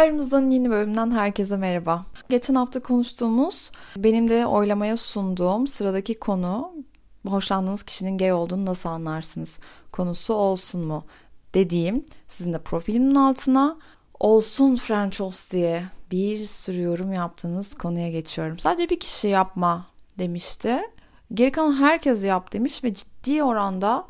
Aramızdan yeni bölümden herkese merhaba. Geçen hafta konuştuğumuz, benim de oylamaya sunduğum sıradaki konu hoşlandığınız kişinin gay olduğunu nasıl anlarsınız konusu olsun mu dediğim sizin de profilimin altına olsun French Toast diye bir sürü yorum yaptığınız konuya geçiyorum. Sadece bir kişi yapma demişti. Geri kalan herkes yap demiş ve ciddi oranda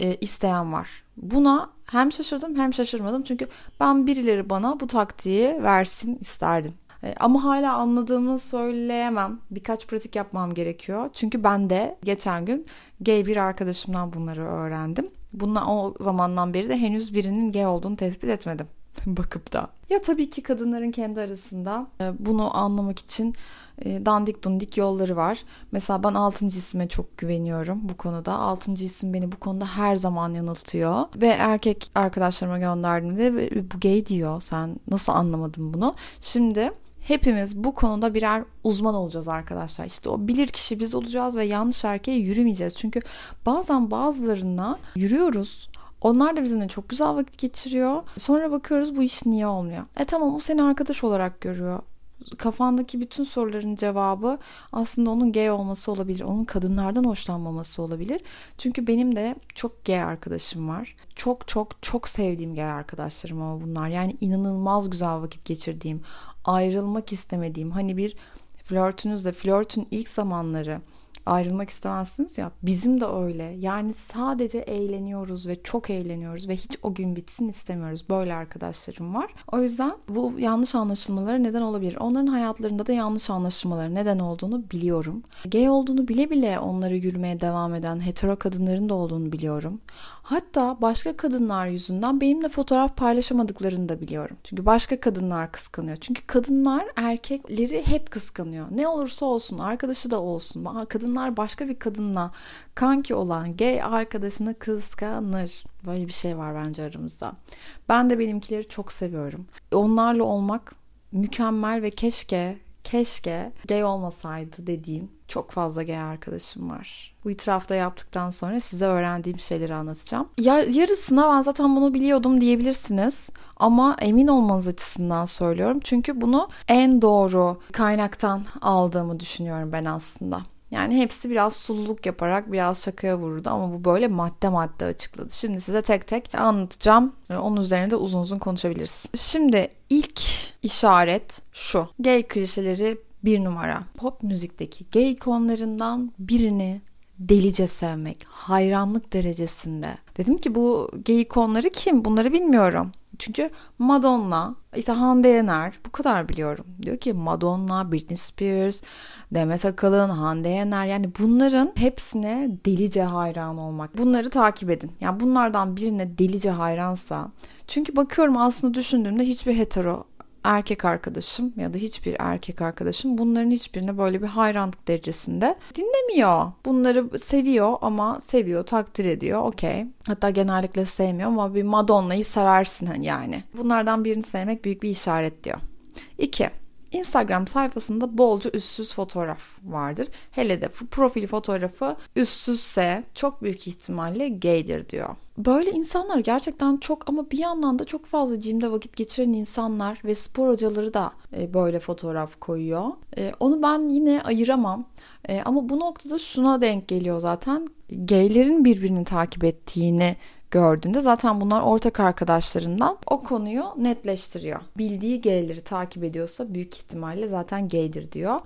e, isteyen var. Buna hem şaşırdım hem şaşırmadım çünkü ben birileri bana bu taktiği versin isterdim. E, ama hala anladığımı söyleyemem. Birkaç pratik yapmam gerekiyor. Çünkü ben de geçen gün gay bir arkadaşımdan bunları öğrendim. Bundan o zamandan beri de henüz birinin gay olduğunu tespit etmedim. bakıp da. Ya tabii ki kadınların kendi arasında e, bunu anlamak için e, dandik dundik yolları var. Mesela ben 6. isime çok güveniyorum bu konuda. 6. isim beni bu konuda her zaman yanıltıyor. Ve erkek arkadaşlarıma gönderdiğimde bu gay diyor. Sen nasıl anlamadın bunu? Şimdi hepimiz bu konuda birer uzman olacağız arkadaşlar. İşte o bilir kişi biz olacağız ve yanlış erkeğe yürümeyeceğiz. Çünkü bazen bazılarına yürüyoruz onlar da bizimle çok güzel vakit geçiriyor. Sonra bakıyoruz bu iş niye olmuyor? E tamam o seni arkadaş olarak görüyor kafandaki bütün soruların cevabı aslında onun gay olması olabilir. Onun kadınlardan hoşlanmaması olabilir. Çünkü benim de çok gay arkadaşım var. Çok çok çok sevdiğim gay arkadaşlarım ama bunlar. Yani inanılmaz güzel vakit geçirdiğim, ayrılmak istemediğim, hani bir flörtünüzle, flörtün ilk zamanları ayrılmak istemezsiniz ya bizim de öyle. Yani sadece eğleniyoruz ve çok eğleniyoruz ve hiç o gün bitsin istemiyoruz. Böyle arkadaşlarım var. O yüzden bu yanlış anlaşılmalara neden olabilir. Onların hayatlarında da yanlış anlaşılmalara neden olduğunu biliyorum. Gay olduğunu bile bile onları yürümeye devam eden hetero kadınların da olduğunu biliyorum. Hatta başka kadınlar yüzünden benimle fotoğraf paylaşamadıklarını da biliyorum. Çünkü başka kadınlar kıskanıyor. Çünkü kadınlar erkekleri hep kıskanıyor. Ne olursa olsun, arkadaşı da olsun. Kadınlar başka bir kadınla kanki olan gay arkadaşını kıskanır. Böyle bir şey var bence aramızda. Ben de benimkileri çok seviyorum. Onlarla olmak mükemmel ve keşke keşke gay olmasaydı dediğim çok fazla gay arkadaşım var. Bu itirafta yaptıktan sonra size öğrendiğim şeyleri anlatacağım. Yar, yarısına ben zaten bunu biliyordum diyebilirsiniz. Ama emin olmanız açısından söylüyorum. Çünkü bunu en doğru kaynaktan aldığımı düşünüyorum ben aslında. Yani hepsi biraz sululuk yaparak biraz şakaya vururdu ama bu böyle madde madde açıkladı. Şimdi size tek tek anlatacağım. Onun üzerine de uzun uzun konuşabiliriz. Şimdi ilk işaret şu. Gay klişeleri bir numara. Pop müzikteki gay ikonlarından birini delice sevmek, hayranlık derecesinde. Dedim ki bu gay ikonları kim? Bunları bilmiyorum. Çünkü Madonna, işte Hande Yener bu kadar biliyorum. Diyor ki Madonna, Britney Spears, Demet Akalın, Hande Yener yani bunların hepsine delice hayran olmak. Bunları takip edin. Yani bunlardan birine delice hayransa çünkü bakıyorum aslında düşündüğümde hiçbir hetero erkek arkadaşım ya da hiçbir erkek arkadaşım bunların hiçbirine böyle bir hayranlık derecesinde dinlemiyor. Bunları seviyor ama seviyor, takdir ediyor. Okey. Hatta genellikle sevmiyor ama bir Madonna'yı seversin hani yani. Bunlardan birini sevmek büyük bir işaret diyor. İki, Instagram sayfasında bolca üstsüz fotoğraf vardır. Hele de profil fotoğrafı üstsüzse çok büyük ihtimalle gaydir diyor. Böyle insanlar gerçekten çok ama bir yandan da çok fazla cimde vakit geçiren insanlar ve spor hocaları da e, böyle fotoğraf koyuyor. E, onu ben yine ayıramam. E, ama bu noktada şuna denk geliyor zaten. Gaylerin birbirini takip ettiğini gördüğünde zaten bunlar ortak arkadaşlarından o konuyu netleştiriyor. Bildiği gayleri takip ediyorsa büyük ihtimalle zaten gaydir diyor.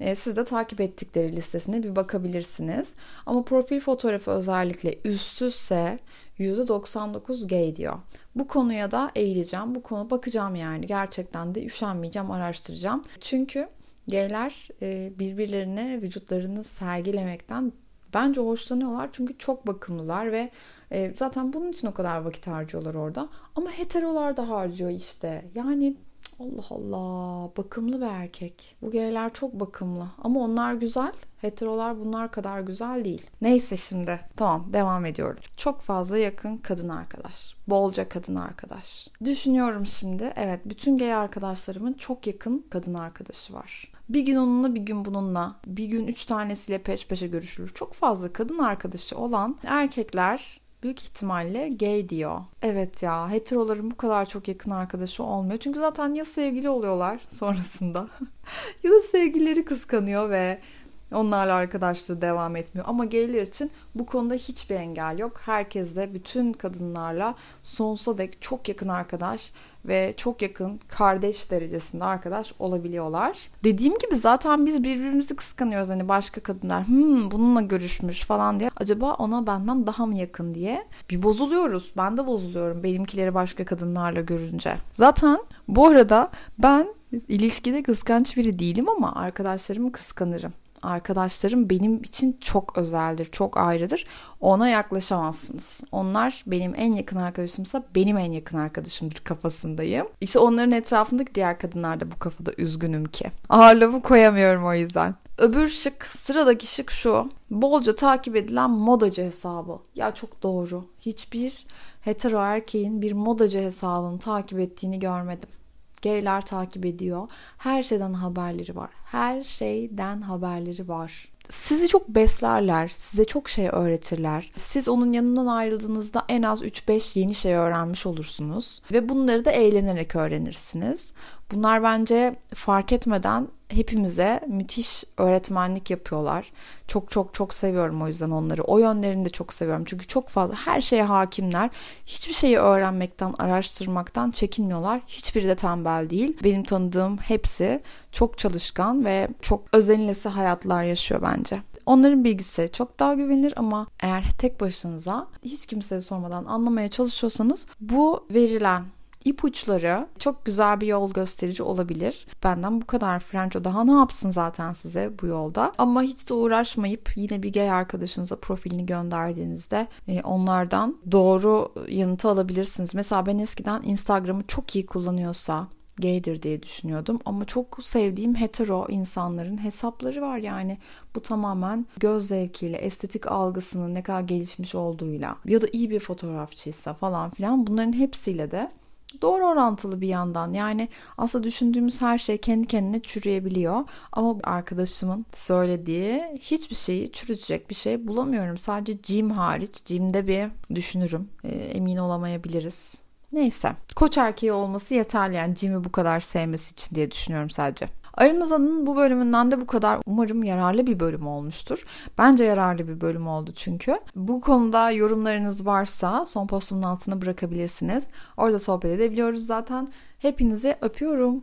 E, siz de takip ettikleri listesine bir bakabilirsiniz. Ama profil fotoğrafı özellikle üstüse %99 gay diyor. Bu konuya da eğileceğim. Bu konu bakacağım yani. Gerçekten de üşenmeyeceğim, araştıracağım. Çünkü gayler e, birbirlerine vücutlarını sergilemekten bence hoşlanıyorlar. Çünkü çok bakımlılar ve e, zaten bunun için o kadar vakit harcıyorlar orada. Ama heterolar da harcıyor işte. Yani Allah Allah bakımlı bir erkek. Bu gayler çok bakımlı ama onlar güzel. Heterolar bunlar kadar güzel değil. Neyse şimdi tamam devam ediyorum. Çok fazla yakın kadın arkadaş. Bolca kadın arkadaş. Düşünüyorum şimdi evet bütün gay arkadaşlarımın çok yakın kadın arkadaşı var. Bir gün onunla bir gün bununla bir gün üç tanesiyle peş peşe görüşülür. Çok fazla kadın arkadaşı olan erkekler büyük ihtimalle gay diyor. Evet ya heteroların bu kadar çok yakın arkadaşı olmuyor. Çünkü zaten ya sevgili oluyorlar sonrasında ya da sevgilileri kıskanıyor ve onlarla arkadaşlığı devam etmiyor. Ama gayler için bu konuda hiçbir engel yok. Herkes de bütün kadınlarla sonsuza dek çok yakın arkadaş ve çok yakın kardeş derecesinde arkadaş olabiliyorlar. Dediğim gibi zaten biz birbirimizi kıskanıyoruz hani başka kadınlar hmm, bununla görüşmüş falan diye acaba ona benden daha mı yakın diye bir bozuluyoruz. Ben de bozuluyorum benimkileri başka kadınlarla görünce. Zaten bu arada ben ilişkide kıskanç biri değilim ama arkadaşlarımı kıskanırım arkadaşlarım benim için çok özeldir, çok ayrıdır. Ona yaklaşamazsınız. Onlar benim en yakın arkadaşımsa benim en yakın arkadaşımdır kafasındayım. İşte onların etrafındaki diğer kadınlar da bu kafada üzgünüm ki. Ağırlığımı koyamıyorum o yüzden. Öbür şık, sıradaki şık şu. Bolca takip edilen modacı hesabı. Ya çok doğru. Hiçbir hetero erkeğin bir modacı hesabını takip ettiğini görmedim. Gayler takip ediyor. Her şeyden haberleri var. Her şeyden haberleri var. Sizi çok beslerler, size çok şey öğretirler. Siz onun yanından ayrıldığınızda en az 3-5 yeni şey öğrenmiş olursunuz ve bunları da eğlenerek öğrenirsiniz. Bunlar bence fark etmeden hepimize müthiş öğretmenlik yapıyorlar. Çok çok çok seviyorum o yüzden onları. O yönlerini de çok seviyorum. Çünkü çok fazla her şeye hakimler. Hiçbir şeyi öğrenmekten, araştırmaktan çekinmiyorlar. Hiçbiri de tembel değil. Benim tanıdığım hepsi çok çalışkan ve çok özenlisi hayatlar yaşıyor bence. Onların bilgisi çok daha güvenilir ama eğer tek başınıza hiç kimseye sormadan anlamaya çalışıyorsanız bu verilen ipuçları çok güzel bir yol gösterici olabilir. Benden bu kadar Frenço daha ne yapsın zaten size bu yolda. Ama hiç de uğraşmayıp yine bir gay arkadaşınıza profilini gönderdiğinizde e, onlardan doğru yanıtı alabilirsiniz. Mesela ben eskiden Instagram'ı çok iyi kullanıyorsa gaydir diye düşünüyordum ama çok sevdiğim hetero insanların hesapları var yani bu tamamen göz zevkiyle estetik algısının ne kadar gelişmiş olduğuyla ya da iyi bir fotoğrafçıysa falan filan bunların hepsiyle de doğru orantılı bir yandan. Yani aslında düşündüğümüz her şey kendi kendine çürüyebiliyor. Ama arkadaşımın söylediği hiçbir şeyi çürütecek bir şey bulamıyorum. Sadece Jim hariç. Jim'de bir düşünürüm. E, emin olamayabiliriz. Neyse. Koç erkeği olması yeterli yani Jim'i bu kadar sevmesi için diye düşünüyorum sadece. Aramıza'nın bu bölümünden de bu kadar. Umarım yararlı bir bölüm olmuştur. Bence yararlı bir bölüm oldu çünkü. Bu konuda yorumlarınız varsa son postumun altına bırakabilirsiniz. Orada sohbet edebiliyoruz zaten. Hepinizi öpüyorum.